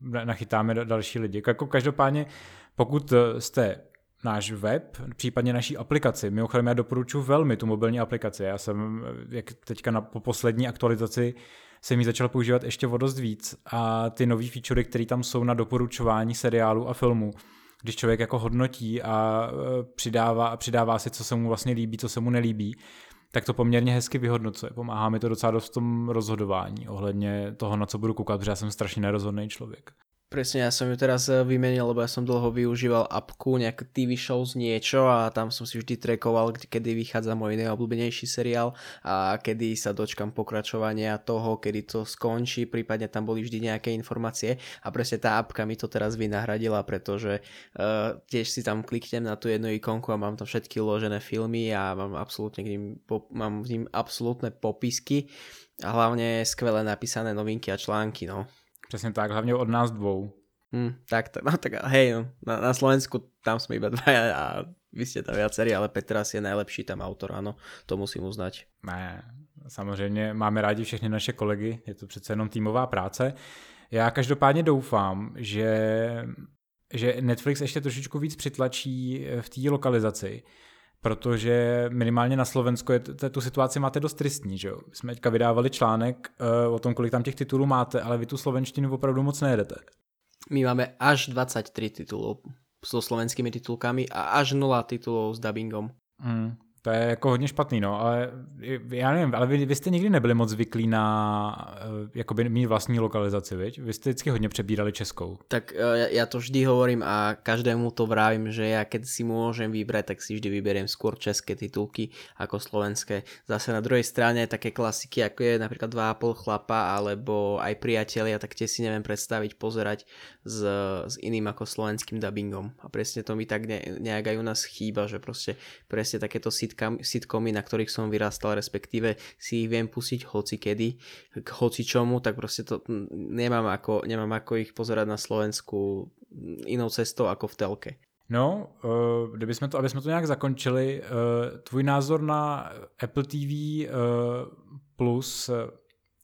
nachytáme další lidi. Jako každopádně, pokud eh, jste náš web, případně naší aplikaci. Mimochodem já doporučuji velmi tu mobilní aplikaci. Já jsem, eh, jak teďka na, po poslední aktualizaci, jsem ji začal používat ještě o dost víc a ty nové featurey, které tam jsou na doporučování seriálu a filmu, když člověk jako hodnotí a e, přidává, přidává si, co se mu vlastně líbí, co se mu nelíbí, tak to poměrně hezky vyhodnocuje. Pomáhá mi to docela dost v tom rozhodování ohledně toho, na co budu koukat, protože já jsem strašně nerozhodný člověk. Presne, ja som ju teraz eh, vymenil, lebo ja som dlho využíval apku, nejaké TV shows, niečo a tam som si vždy trackoval, kedy vychádza môj najobľúbenejší seriál a kedy sa dočkam pokračovania toho, kedy to skončí, prípadne tam boli vždy nejaké informácie a presne tá apka mi to teraz vynahradila, pretože uh, tiež si tam kliknem na tú jednu ikonku a mám tam všetky uložené filmy a mám absolútne k ním, po, mám v ním absolútne popisky a hlavne skvelé napísané novinky a články, no. Přesně tak, hlavně od nás dvou. Hmm, tak, no tak hej, no, na, na Slovensku tam jsme iba dva a vy jste tam viacerí, ale Petras je nejlepší tam autor, ano, to musím uznat. Ne, samozřejmě máme rádi všechny naše kolegy, je to přece jenom týmová práce. Já každopádně doufám, že, že Netflix ještě trošičku víc přitlačí v té lokalizaci, protože minimálně na Slovensku je t- tu situaci máte dost tristní, že jo? My jsme teďka vydávali článek uh, o tom, kolik tam těch titulů máte, ale vy tu slovenštinu opravdu moc nejedete. My máme až 23 titulů so slovenskými titulkami a až 0 titulů s dubbingom. Mm. To je jako hodně špatný, no, ale já nevím, ale vy, vy jste nikdy nebyli moc zvyklí na uh, jakoby mít vlastní lokalizaci, viď? Vy jste vždycky hodně přebírali českou. Tak uh, ja to vždy hovorím a každému to vravím, že ja keď si môžem vybrať, tak si vždy vyberiem skôr české titulky ako slovenské. Zase na druhej strane také klasiky, ako je napríklad 2,5 chlapa alebo aj priatelia, tak tie si neviem predstaviť pozerať s, s iným ako slovenským dubbingom. A presne to mi tak ne, nejak aj u nás chýba, že proste presne takéto sitcomy, na ktorých som vyrastal, respektíve si ich viem pustiť hoci kedy, k hoci čomu, tak proste to nemám ako, nemám ako ich pozerať na Slovensku inou cestou ako v telke. No, uh, kdybychom to, aby jsme to nějak zakončili, uh, tvůj názor na Apple TV uh, Plus,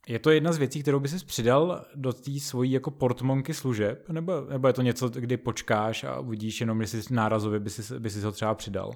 je to jedna z věcí, kterou by si přidal do té svojí jako portmonky služeb, nebo, nebo je to něco, kdy počkáš a uvidíš jenom, jestli nárazově by si, by si ho třeba přidal?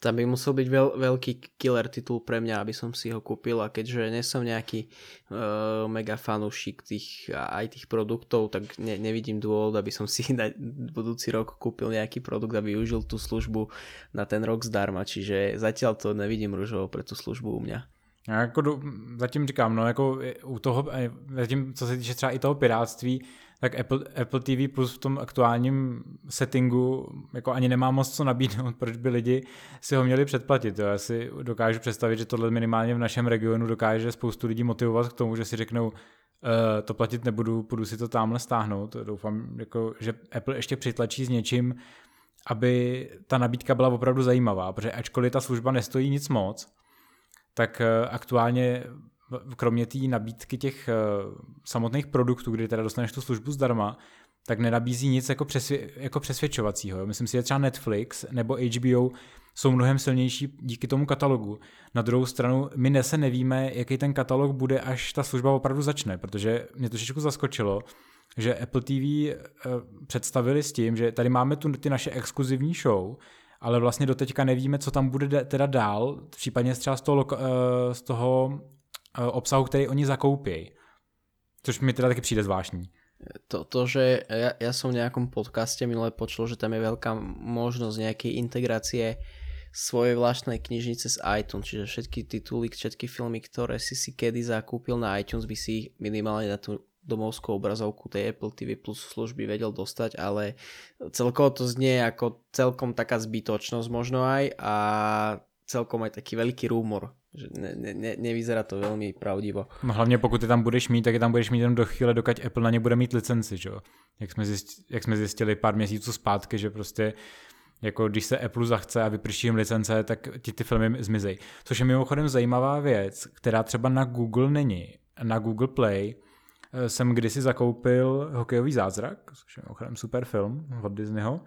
Tam by musel byť veľ, veľký killer titul pre mňa, aby som si ho kúpil a keďže nie som nejaký uh, mega fanúšik tých, aj tých produktov, tak ne, nevidím dôvod, aby som si na budúci rok kúpil nejaký produkt a využil tú službu na ten rok zdarma, čiže zatiaľ to nevidím rúžovo pre tú službu u mňa. Já jako do, zatím říkám, no jako u toho, zatím co se týče třeba i toho piráctví, tak Apple, Apple TV Plus v tom aktuálním settingu jako ani nemá moc co nabídnout, proč by lidi si ho měli předplatit. Jo. Já si dokážu představit, že tohle minimálně v našem regionu dokáže spoustu lidí motivovat k tomu, že si řeknou, uh, to platit nebudu, půjdu si to tamhle stáhnout. Doufám, jako, že Apple ještě přitlačí s něčím, aby ta nabídka byla opravdu zajímavá, protože ačkoliv ta služba nestojí nic moc, tak eh, aktuálně kromě té nabídky těch uh, samotných produktů, kdy teda dostaneš tu službu zdarma, tak nenabízí nic jako, přesvě, jako přesvědčovacího. Jo. Myslím si, že třeba Netflix nebo HBO jsou mnohem silnější díky tomu katalogu. Na druhou stranu, my nese nevíme, jaký ten katalog bude, až ta služba opravdu začne, protože mě trošičku zaskočilo, že Apple TV eh, představili s tím, že tady máme tu, ty naše exkluzivní show, ale vlastně doteďka nevíme, co tam bude teda dál, případně třeba z toho, uh, z toho Eh, obsahu, který oni zakoupí. Což mi teda taky přijde zvláštní. To, to že ja, ja v nejakom podcaste minule počul, že tam je veľká možnosť nejakej integrácie svojej vlastnej knižnice z iTunes, čiže všetky tituly, všetky filmy, ktoré si si kedy zakúpil na iTunes, by si ich minimálne na tú domovskú obrazovku tej Apple TV Plus služby vedel dostať, ale celkovo to znie ako celkom taká zbytočnosť možno aj a celkom aj taký veľký rumor že ne, ne, ne, nevyzerá to velmi pravdivo. No hlavně pokud je tam budeš mít, tak je tam budeš mít jenom do chvíle, dokud Apple na ně bude mít licenci, že? Jak, jsme zjistili, jak jsme zjistili pár měsíců zpátky, že prostě jako když se Apple zachce a vyprší jim licence, tak ti ty filmy zmizejí. Což je mimochodem zajímavá věc, která třeba na Google není. Na Google Play eh, jsem kdysi zakoupil Hokejový zázrak, což je mimochodem super film od Disneyho.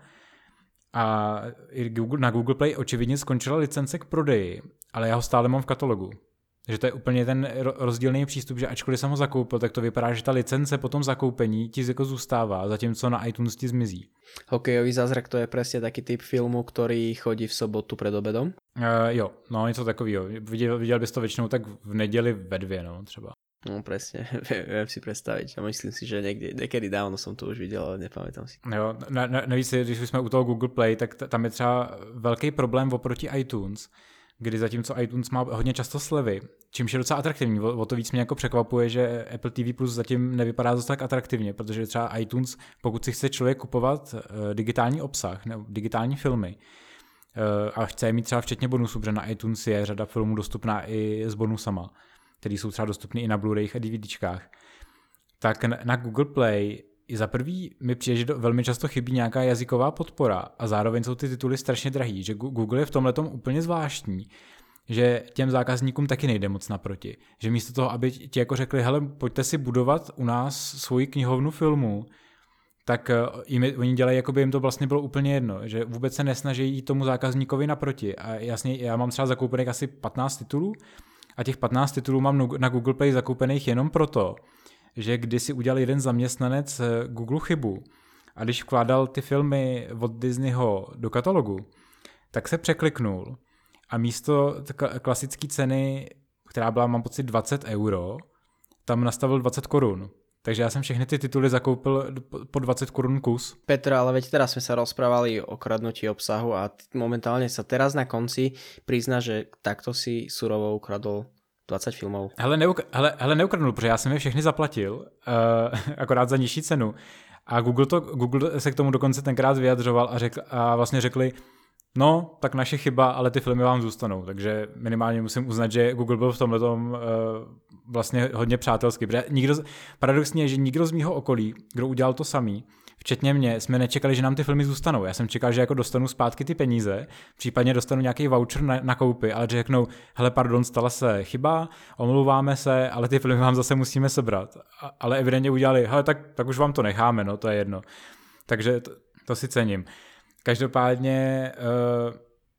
A Google, na Google Play očividně skončila licence k prodeji ale já ho stále mám v katalogu. Takže to je úplně ten rozdílný přístup, že ačkoliv jsem ho zakoupil, tak to vypadá, že ta licence po tom zakoupení ti jako zůstává, zatímco na iTunes ti zmizí. Hokejový zázrak to je přesně taky typ filmu, který chodí v sobotu před obedom? Uh, jo, no něco takového. Viděl, viděl bys to většinou tak v neděli ve dvě, no třeba. No presne, viem si predstaviť. A myslím si, že niekde, niekedy dávno som to už viděl, ale nepamätám si. Jo, na, na, navíc, když jsme u toho Google Play, tak tam je třeba velký problém oproti iTunes, kdy zatímco iTunes má hodně často slevy, čímž je docela atraktivní. O, to víc mě jako překvapuje, že Apple TV Plus zatím nevypadá zase tak atraktivně, protože třeba iTunes, pokud si chce člověk kupovat uh, digitální obsah nebo digitální filmy, uh, a chce je mít třeba včetně bonusů, protože na iTunes je řada filmů dostupná i s bonusama, které jsou třeba dostupné i na Blu-rayích a DVDčkách, tak na Google Play za prvý mi přijde, že velmi často chybí nějaká jazyková podpora a zároveň jsou ty tituly strašně drahý, že Google je v tomhle úplně zvláštní, že těm zákazníkům taky nejde moc naproti. Že místo toho, aby ti jako řekli, hele, pojďte si budovat u nás svoji knihovnu filmu, tak eh, jim, oni dělají, jako by jim to vlastně bylo úplně jedno, že vůbec se nesnaží jít tomu zákazníkovi naproti. A jasně, já mám třeba zakoupených asi 15 titulů a těch 15 titulů mám na Google Play zakoupených jenom proto, že když si udělal jeden zaměstnanec eh, Google chybu a když vkládal ty filmy od Disneyho do katalogu, tak se překliknul a místo klasické ceny, která byla, mám pocit, 20 euro, tam nastavil 20 korun. Takže já jsem všechny ty tituly zakoupil po 20 korun kus. Petr, ale veď teraz jsme se rozprávali o kradnutí obsahu a momentálně se teraz na konci prizná, že takto si surovo ukradl 20 filmů. Hele, neuk- hele, hele neukradnul, protože já jsem je všechny zaplatil, uh, akorát za nižší cenu. A Google, to, Google se k tomu dokonce tenkrát vyjadřoval a, řekl, a vlastně řekli, no, tak naše chyba, ale ty filmy vám zůstanou. Takže minimálně musím uznat, že Google byl v tomhle tom, uh, vlastně hodně přátelský. Protože nikdo, paradoxně je, že nikdo z mýho okolí, kdo udělal to samý, včetně mě, jsme nečekali, že nám ty filmy zůstanou. Já jsem čekal, že jako dostanu zpátky ty peníze, případně dostanu nějaký voucher na, na koupy, ale řeknou, hele, pardon, stala se chyba, omlouváme se, ale ty filmy vám zase musíme sebrat. A, ale evidentně udělali, hele, tak, tak už vám to necháme, no, to je jedno. Takže to, To si cením. Každopádně, uh,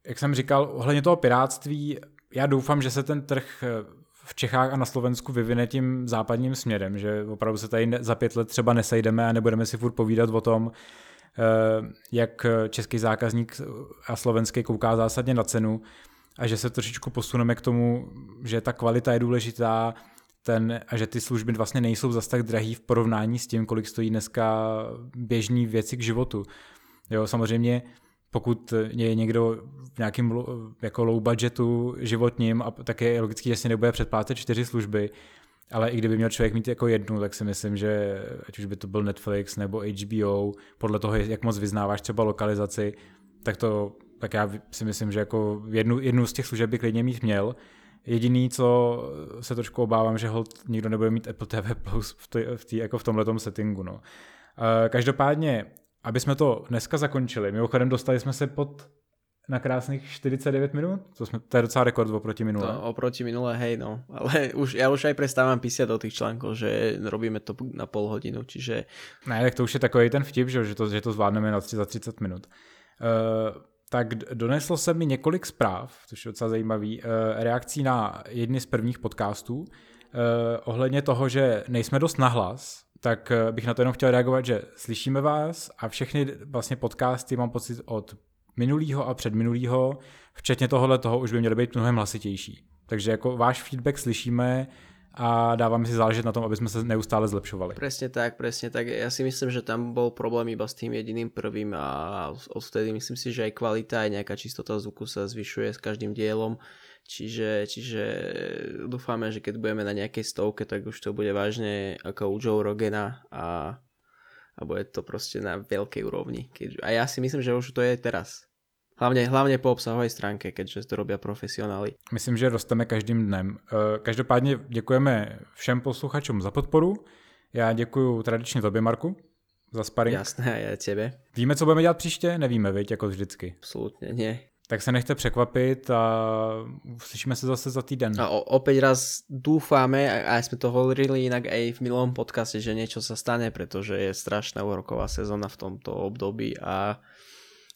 jak jsem říkal, ohledně toho piráctví, já doufám, že se ten trh v Čechách a na Slovensku vyvine tím západním směrem, že opravdu se tady za pět let třeba nesejdeme a nebudeme si furt povídat o tom, eh, jak český zákazník a slovenský kouká zásadně na cenu a že se trošičku posuneme k tomu, že ta kvalita je důležitá ten, a že ty služby vlastně nejsou zas tak drahý v porovnání s tím, kolik stojí dneska běžní věci k životu. Jo, samozřejmě pokud je někdo v nějakém jako low budgetu životním, a tak je logicky, že si nebude předplácet čtyři služby, ale i kdyby měl člověk mít jako jednu, tak si myslím, že ať už by to byl Netflix nebo HBO, podle toho, jak moc vyznáváš třeba lokalizaci, tak to, tak já si myslím, že jako jednu, jednu z těch služeb by klidně mít měl. Jediný, co se trošku obávám, že hold nikdo nebude mít Apple TV Plus v, tý, v, tý, jako v tomhle settingu. No. Každopádně aby jsme to dneska zakončili, mimochodem dostali jsme se pod na krásných 49 minut, to, jsme, to je docela rekord oproti minule. To, oproti minule, hej no, ale už, já už aj prestávam písať do tých článkov, že robíme to na pol hodinu, čiže... Ne, tak to už je takový ten vtip, že, že, to, že to zvládneme na, za 30 minut. Uh, tak doneslo se mi několik zpráv, což je docela zajímavý, uh, reakcí na jedny z prvních podcastů, uh, ohledně toho, že nejsme dost nahlas, tak eh, bych na to jenom chtěl reagovat, že slyšíme vás a všechny vlastně podcasty mám pocit od minulého a předminulého, včetně tohohle toho už by měly být mnohem hlasitější. Takže jako váš feedback slyšíme a dáváme si záležet na tom, aby jsme se neustále zlepšovali. Presne tak, presne tak. Ja si myslím, že tam bol problém iba s tým jediným prvým a odvtedy myslím si, že aj kvalita, aj nejaká čistota zvuku sa zvyšuje s každým dielom. Čiže, čiže dúfame, že keď budeme na nejakej stovke, tak už to bude vážne ako u Joe Rogena a, a bude to proste na veľkej úrovni. Keď, a ja si myslím, že už to je teraz. Hlavně, hlavně po obsahovej stránke, keďže to robia profesionáli. Myslím, že rosteme každým dnem. Eh, každopádně děkujeme všem posluchačům za podporu. Já děkuji tradičně tobě, Marku, za sparring. Jasné, a já tebe. Víme, co budeme dělat příště? Nevíme, viď, jako vždycky. Absolutně, ne. Tak se nechte překvapit a slyšíme se zase za týden. A opäť raz dúfame, a sme to hovorili inak aj v milom podcaste, že niečo sa stane, pretože je strašná úroková sezóna v tomto období a,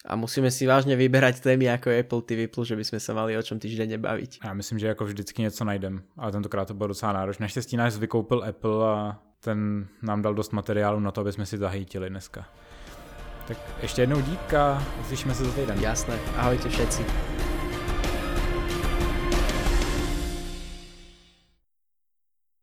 a musíme si vážne vyberať témy ako Apple TV+, že by sme sa mali o čom týždeň baviť. Já myslím, že jako vždycky něco najdem, ale tentokrát to bylo docela náročné. Naštěstí náš vykoupil Apple a ten nám dal dost materiálu na to, aby jsme si zahejtili dneska. Tak ještě jednou dík a uslyšíme se za týden. Jasné, ahojte všetci.